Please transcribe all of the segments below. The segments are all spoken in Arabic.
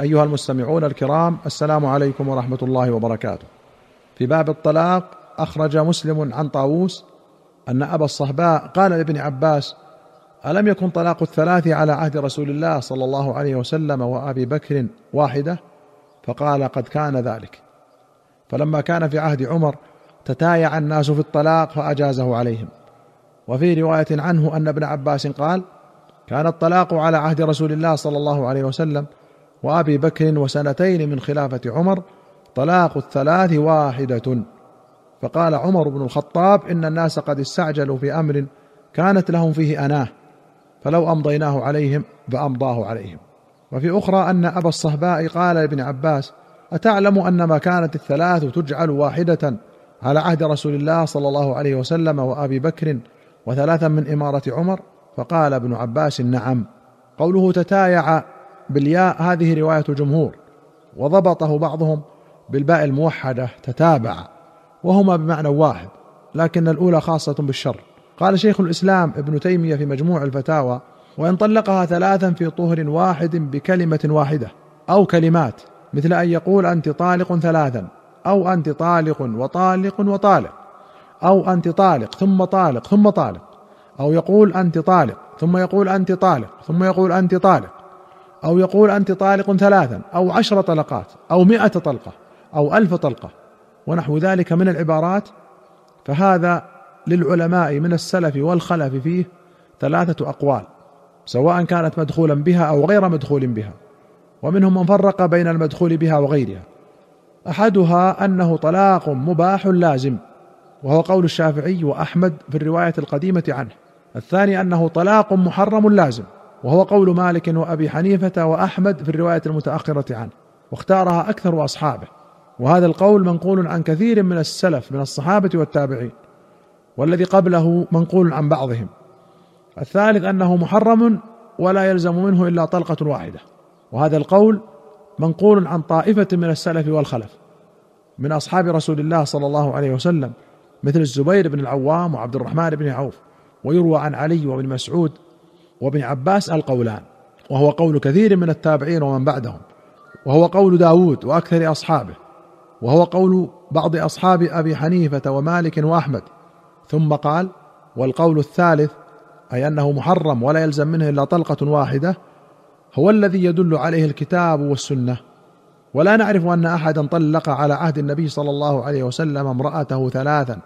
أيها المستمعون الكرام السلام عليكم ورحمة الله وبركاته. في باب الطلاق أخرج مسلم عن طاووس أن أبا الصهباء قال لابن عباس: ألم يكن طلاق الثلاث على عهد رسول الله صلى الله عليه وسلم وأبي بكر واحدة؟ فقال قد كان ذلك. فلما كان في عهد عمر تتايع الناس في الطلاق فأجازه عليهم. وفي رواية عنه أن ابن عباس قال: كان الطلاق على عهد رسول الله صلى الله عليه وسلم وأبي بكر وسنتين من خلافة عمر طلاق الثلاث واحدة. فقال عمر بن الخطاب إن الناس قد استعجلوا في أمر كانت لهم فيه أناه فلو أمضيناه عليهم فأمضاه عليهم. وفي أخرى أن أبا الصهباء قال لابن عباس أتعلم أن ما كانت الثلاث تجعل واحدة على عهد رسول الله صلى الله عليه وسلم وأبي بكر وثلاثا من إمارة عمر؟ فقال ابن عباس نعم. قوله تتايع بالياء هذه رواية الجمهور وضبطه بعضهم بالباء الموحدة تتابع. وهما بمعنى واحد لكن الأولى خاصة بالشر. قال شيخ الإسلام ابن تيمية في مجموع الفتاوى وإن طلقها ثلاثا في طهر واحد بكلمة واحدة أو كلمات مثل أن يقول أنت طالق ثلاثا أو أنت طالق وطالق وطالق أو أنت طالق ثم طالق ثم طالق أو يقول أنت طالق ثم يقول أنت طالق ثم يقول أنت طالق. أو يقول أنت طالق ثلاثا أو عشر طلقات أو مئة طلقة أو ألف طلقة ونحو ذلك من العبارات فهذا للعلماء من السلف والخلف فيه ثلاثة أقوال سواء كانت مدخولا بها أو غير مدخول بها ومنهم من فرق بين المدخول بها وغيرها. أحدها أنه طلاق مباح لازم وهو قول الشافعي وأحمد في الرواية القديمة عنه الثاني أنه طلاق محرم لازم. وهو قول مالك وأبي حنيفة وأحمد في الرواية المتأخرة عنه واختارها أكثر أصحابه. وهذا القول منقول عن كثير من السلف من الصحابة والتابعين والذي قبله منقول عن بعضهم. الثالث أنه محرم ولا يلزم منه إلا طلقة واحدة. وهذا القول منقول عن طائفة من السلف والخلف من أصحاب رسول الله صلى الله عليه وسلم مثل الزبير بن العوام وعبد الرحمن بن عوف ويروى عن علي وابن مسعود وابن عباس القولان وهو قول كثير من التابعين ومن بعدهم وهو قول داود وأكثر أصحابه وهو قول بعض أصحاب أبي حنيفة ومالك وأحمد ثم قال والقول الثالث أي أنه محرم ولا يلزم منه إلا طلقة واحدة هو الذي يدل عليه الكتاب والسنة ولا نعرف أن أحدا طلق على عهد النبي صلى الله عليه وسلم امرأته ثلاثا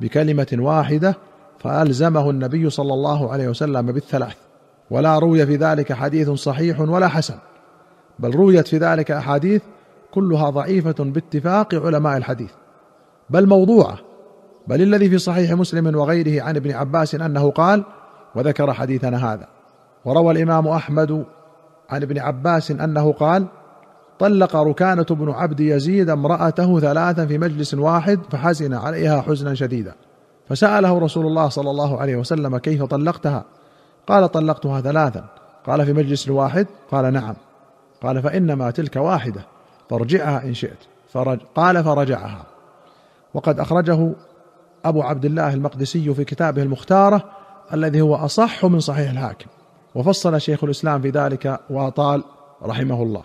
بكلمة واحدة فألزمه النبي صلى الله عليه وسلم بالثلاث. ولا روي في ذلك حديث صحيح ولا حسن بل رويت في ذلك أحاديث كلها ضعيفة باتفاق علماء الحديث. بل موضوعه بل الذي في صحيح مسلم وغيره عن ابن عباس أنه قال وذكر حديثنا هذا. وروى الإمام أحمد عن ابن عباس أنه قال طلق ركانة بن عبد يزيد امرأته ثلاثا في مجلس واحد فحزن عليها حزنا شديدا. فسأله رسول الله صلى الله عليه وسلم كيف طلقتها؟ قال طلقتها ثلاثا قال في مجلس واحد قال نعم. قال فإنما تلك واحدة فارجعها إن شئت. فرج قال فرجعها. وقد أخرجه أبو عبد الله المقدسي في كتابه المختارة الذي هو أصح من صحيح الحاكم. وفصل شيخ الإسلام في ذلك وأطال رحمه الله.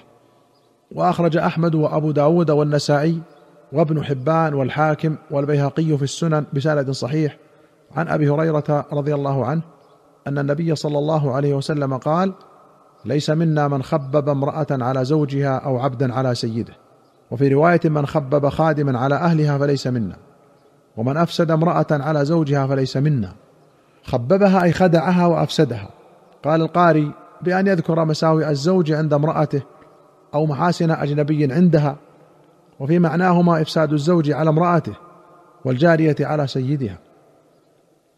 وأخرج أحمد وأبو داود والنسائي وابن حبان والحاكم والبيهقي في السنن بسند صحيح. عن أبي هريرة رضي الله عنه أن النبي صلى الله عليه وسلم قال ليس منا من خبب امرأة على زوجها أو عبدا على سيده وفي رواية من خبب خادما على أهلها فليس منا ومن أفسد امرأة على زوجها فليس منا خببها أي خدعها وأفسدها. قال القاري بأن يذكر مساوئ الزوج عند امرأته أو محاسن أجنبي عندها وفي معناهما إفساد الزوج على امرأته والجارية على سيدها.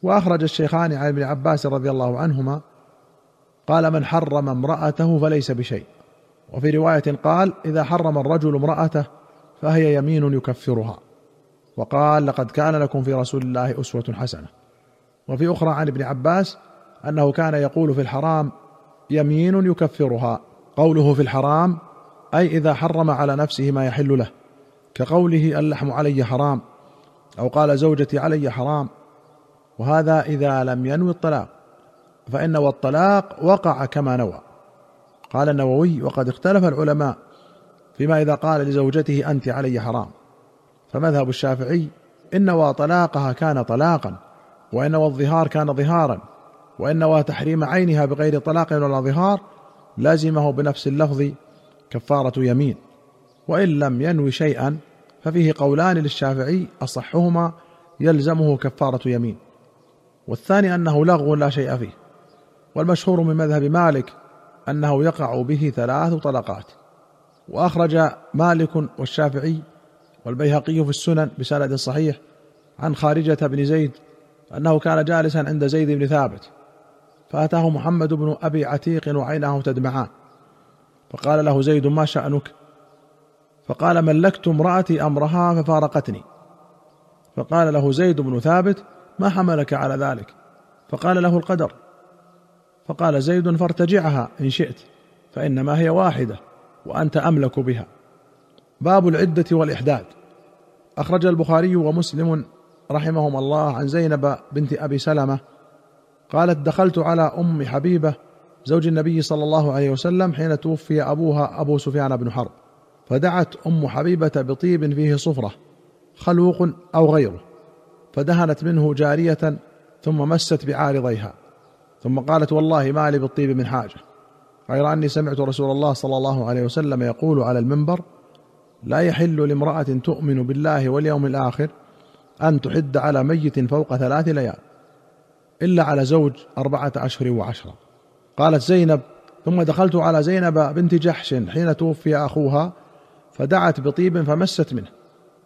وأخرج الشيخان عن ابن عباس رضي الله عنهما قال من حرم امرأته فليس بشيء. وفي رواية قال إذا حرم الرجل امرأته فهي يمين يكفرها. وقال لقد كان لكم في رسول الله أسوة حسنة. وفي أخرى عن ابن عباس أنه كان يقول في الحرام يمين يكفرها. قوله في الحرام أي إذا حرم على نفسه ما يحل له. كقوله اللحم علي حرام. أو قال زوجتي علي حرام. وهذا إذا لم ينوي الطلاق فإن والطلاق وقع كما نوى. قال النووي وقد اختلف العلماء فيما إذا قال لزوجته أنت علي حرام فمذهب الشافعي إن نوى طلاقها كان طلاقا وإن نوى الظهار كان ظهارا وإن نوى تحريم عينها بغير طلاق ولا ظهار لازمه بنفس اللفظ كفارة يمين. وإن لم ينوي شيئا ففيه قولان للشافعي أصحهما يلزمه كفارة يمين والثاني أنه لغو لا شيء فيه. والمشهور من مذهب مالك أنه يقع به ثلاث طلقات. وأخرج مالك والشافعي والبيهقي في السنن بسند صحيح عن خارجة بن زيد أنه كان جالسا عند زيد بن ثابت. فأتاه محمد بن أبي عتيق وعيناه تدمعان. فقال له زيد ما شأنك؟ فقال ملكت امرأتي أمرها ففارقتني. فقال له زيد بن ثابت ما حملك على ذلك؟ فقال له القدر. فقال زيد فارتجعها إن شئت فإنما هي واحدة وأنت أملك بها. باب العدة والإحداد. أخرج البخاري ومسلم رحمهما الله عن زينب بنت أبي سلمة قالت دخلت على أم حبيبة زوج النبي صلى الله عليه وسلم حين توفي أبوها أبو سفيان بن حرب فدعت أم حبيبة بطيب فيه صفرة خلوق أو غيره. فدهنت منه جارية ثم مست بعارضيها ثم قالت والله ما لي بالطيب من حاجة. غير اني سمعت رسول الله صلى الله عليه وسلم يقول على المنبر لا يحل لامرأة تؤمن بالله واليوم الآخر أن تحد على ميت فوق ثلاث ليال إلا على زوج أربعة اشهر وعشرة. قالت زينب ثم دخلت على زينب بنت جحش حين توفي أخوها فدعت بطيب فمست منه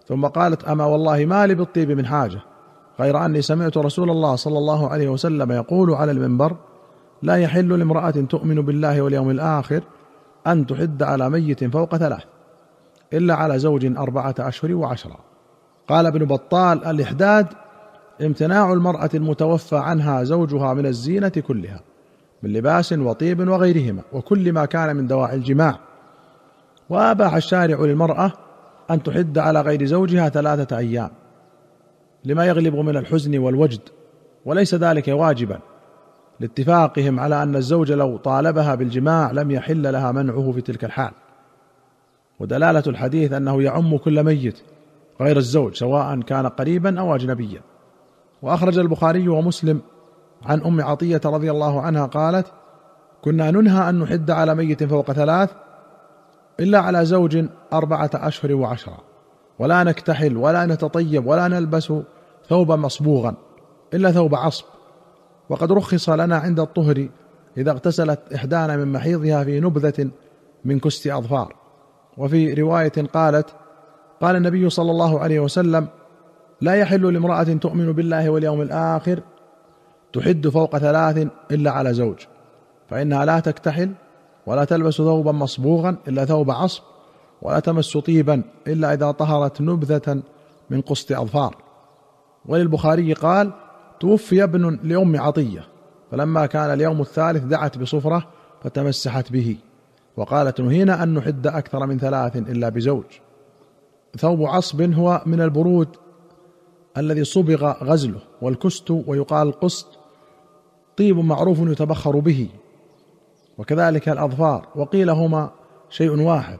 ثم قالت أما والله ما لي بالطيب من حاجة. غير أني سمعت رسول الله صلى الله عليه وسلم يقول على المنبر لا يحل لامرأة تؤمن بالله واليوم الآخر أن تحد على ميت فوق ثلاث إلا على زوج أربعة أشهر وعشرا قال ابن بطال الإحداد امتناع المرأة المتوفى عنها زوجها من الزينة كلها من لباس وطيب وغيرهما وكل ما كان من دواعي الجماع. وأباح الشارع للمرأة أن تحد على غير زوجها ثلاثة أيام. لما يغلب من الحزن والوجد وليس ذلك واجبا. لاتفاقهم على أن الزوج لو طالبها بالجماع لم يحل لها منعه في تلك الحال. ودلالة الحديث أنه يعم كل ميت غير الزوج سواء كان قريبا أو اجنبيا. وأخرج البخاري ومسلم عن أم عطية رضي الله عنها قالت كنا ننهى أن نحد على ميت فوق ثلاث إلا على زوج أربعة أشهر وعشرا ولا نكتحل ولا نتطيب ولا نلبس ثوبا مصبوغا إلا ثوب عصب. وقد رخص لنا عند الطهر إذا اغتسلت إحدانا من محيضها في نبذة من كست أظفار. وفي رواية قالت قال النبي صلى الله عليه وسلم لا يحل لامرأة تؤمن بالله واليوم الآخر تحد فوق ثلاث إلا على زوج فإنها لا تكتحل ولا تلبس ثوبا مصبوغا إلا ثوب عصب. ولا تمس طيبا إلا إذا طهرت نبذة من قسط أظفار. وللبخاري قال توفي ابن لأم عطية فلما كان اليوم الثالث دعت بصفرة فتمسحت به. وقالت نهينا أن نحد أكثر من ثلاث إلا بزوج. ثوب عصب هو من البرود الذي صبغ غزله والكست ويقال القسط طيب معروف يتبخر به. وكذلك الأظفار وقيل هما شيء واحد.